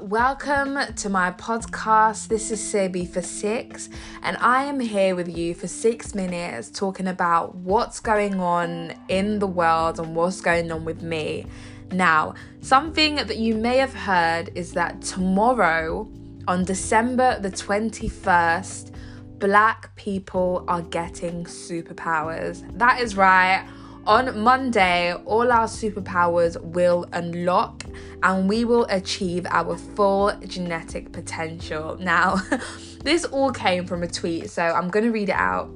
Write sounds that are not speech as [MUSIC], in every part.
welcome to my podcast. This is Sebi for Six, and I am here with you for six minutes talking about what's going on in the world and what's going on with me. Now, something that you may have heard is that tomorrow, on December the 21st, black people are getting superpowers. That is right. On Monday, all our superpowers will unlock and we will achieve our full genetic potential. Now, [LAUGHS] this all came from a tweet, so I'm going to read it out.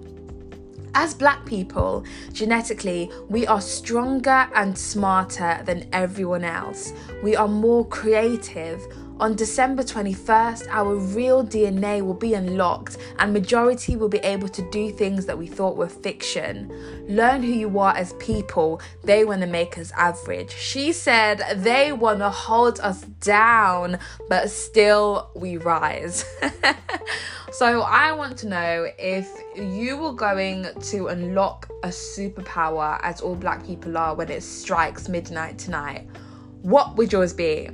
As black people, genetically, we are stronger and smarter than everyone else. We are more creative, on December 21st, our real DNA will be unlocked and majority will be able to do things that we thought were fiction. Learn who you are as people. They want to make us average. She said they want to hold us down, but still we rise. [LAUGHS] so I want to know if you were going to unlock a superpower as all black people are when it strikes midnight tonight. What would yours be?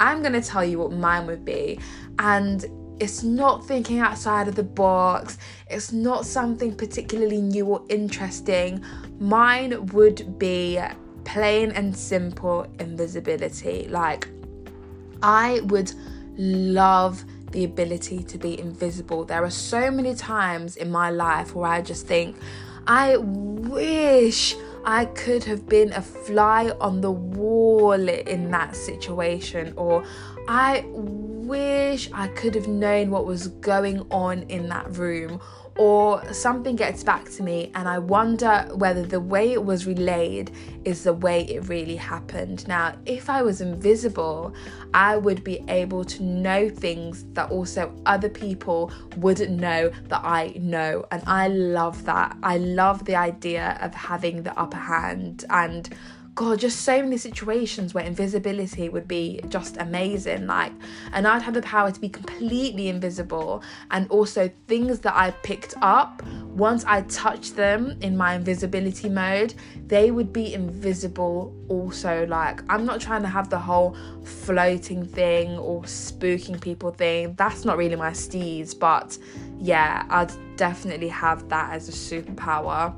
I'm going to tell you what mine would be. And it's not thinking outside of the box, it's not something particularly new or interesting. Mine would be plain and simple invisibility. Like, I would love the ability to be invisible. There are so many times in my life where I just think, I wish I could have been a fly on the wall in that situation, or I wish I could have known what was going on in that room, or something gets back to me and I wonder whether the way it was relayed is the way it really happened. Now, if I was invisible, I would be able to know things that also other people wouldn't know that I know. And I love that. I love the idea of having the upper hand and God, just so many situations where invisibility would be just amazing. Like, and I'd have the power to be completely invisible, and also things that I picked up, once I touched them in my invisibility mode, they would be invisible also. Like, I'm not trying to have the whole floating thing or spooking people thing, that's not really my steez, but yeah, I'd definitely have that as a superpower.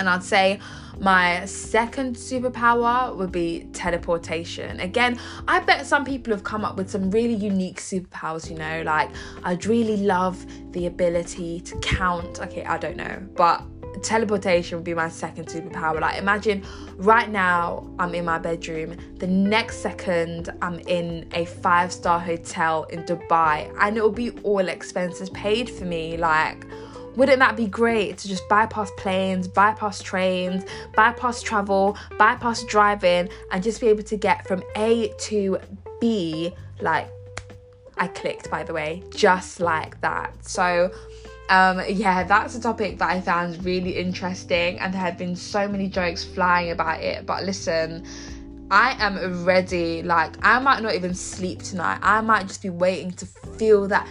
And I'd say my second superpower would be teleportation. Again, I bet some people have come up with some really unique superpowers, you know, like I'd really love the ability to count. Okay, I don't know, but teleportation would be my second superpower. Like, imagine right now I'm in my bedroom, the next second I'm in a five star hotel in Dubai, and it will be all expenses paid for me. Like, wouldn't that be great to just bypass planes, bypass trains, bypass travel, bypass driving, and just be able to get from A to B? Like, I clicked, by the way, just like that. So, um, yeah, that's a topic that I found really interesting, and there have been so many jokes flying about it. But listen, I am ready. Like, I might not even sleep tonight. I might just be waiting to feel that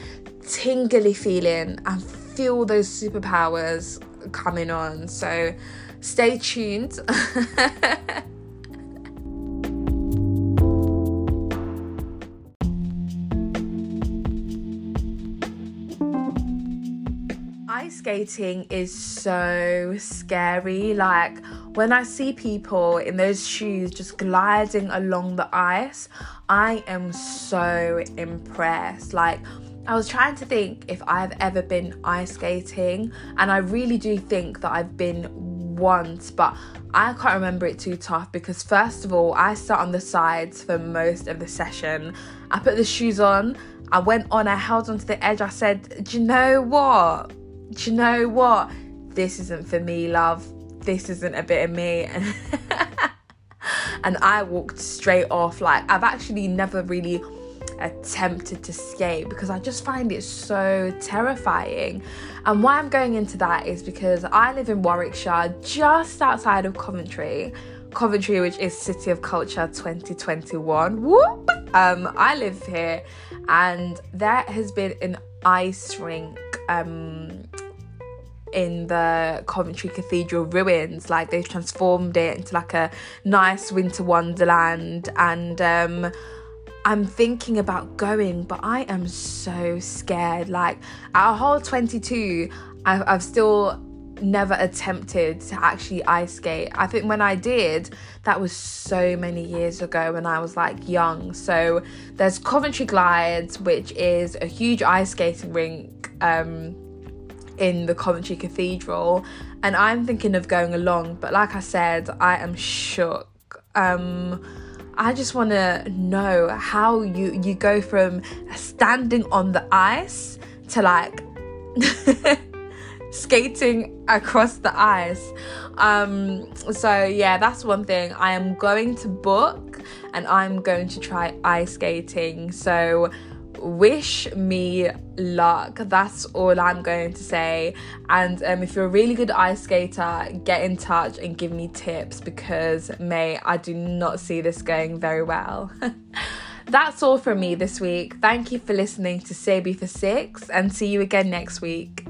tingly feeling and feel those superpowers coming on. So stay tuned. [LAUGHS] Ice skating is so scary. Like when I see people in those shoes just gliding along the ice, I am so impressed. Like I was trying to think if I've ever been ice skating, and I really do think that I've been once, but I can't remember it too tough because, first of all, I sat on the sides for most of the session. I put the shoes on, I went on, I held onto the edge. I said, Do you know what? Do you know what? This isn't for me, love. This isn't a bit of me. [LAUGHS] and I walked straight off. Like, I've actually never really attempted to skate because I just find it so terrifying. And why I'm going into that is because I live in Warwickshire, just outside of Coventry. Coventry, which is City of Culture 2021. Whoop! Um, I live here, and there has been an ice rink um, in the Coventry Cathedral ruins. Like they've transformed it into like a nice winter wonderland, and um, I'm thinking about going, but I am so scared. Like, a whole 22, I've, I've still never attempted to actually ice skate. I think when I did, that was so many years ago when I was like young. So there's Coventry Glides, which is a huge ice skating rink um, in the Coventry Cathedral, and I'm thinking of going along. But like I said, I am shook. Um, I just want to know how you you go from standing on the ice to like [LAUGHS] skating across the ice. Um, so yeah, that's one thing. I am going to book and I'm going to try ice skating. So wish me luck. That's all I'm going to say. And um, if you're a really good ice skater, get in touch and give me tips because, May, I do not see this going very well. [LAUGHS] That's all from me this week. Thank you for listening to Sabi for Six and see you again next week.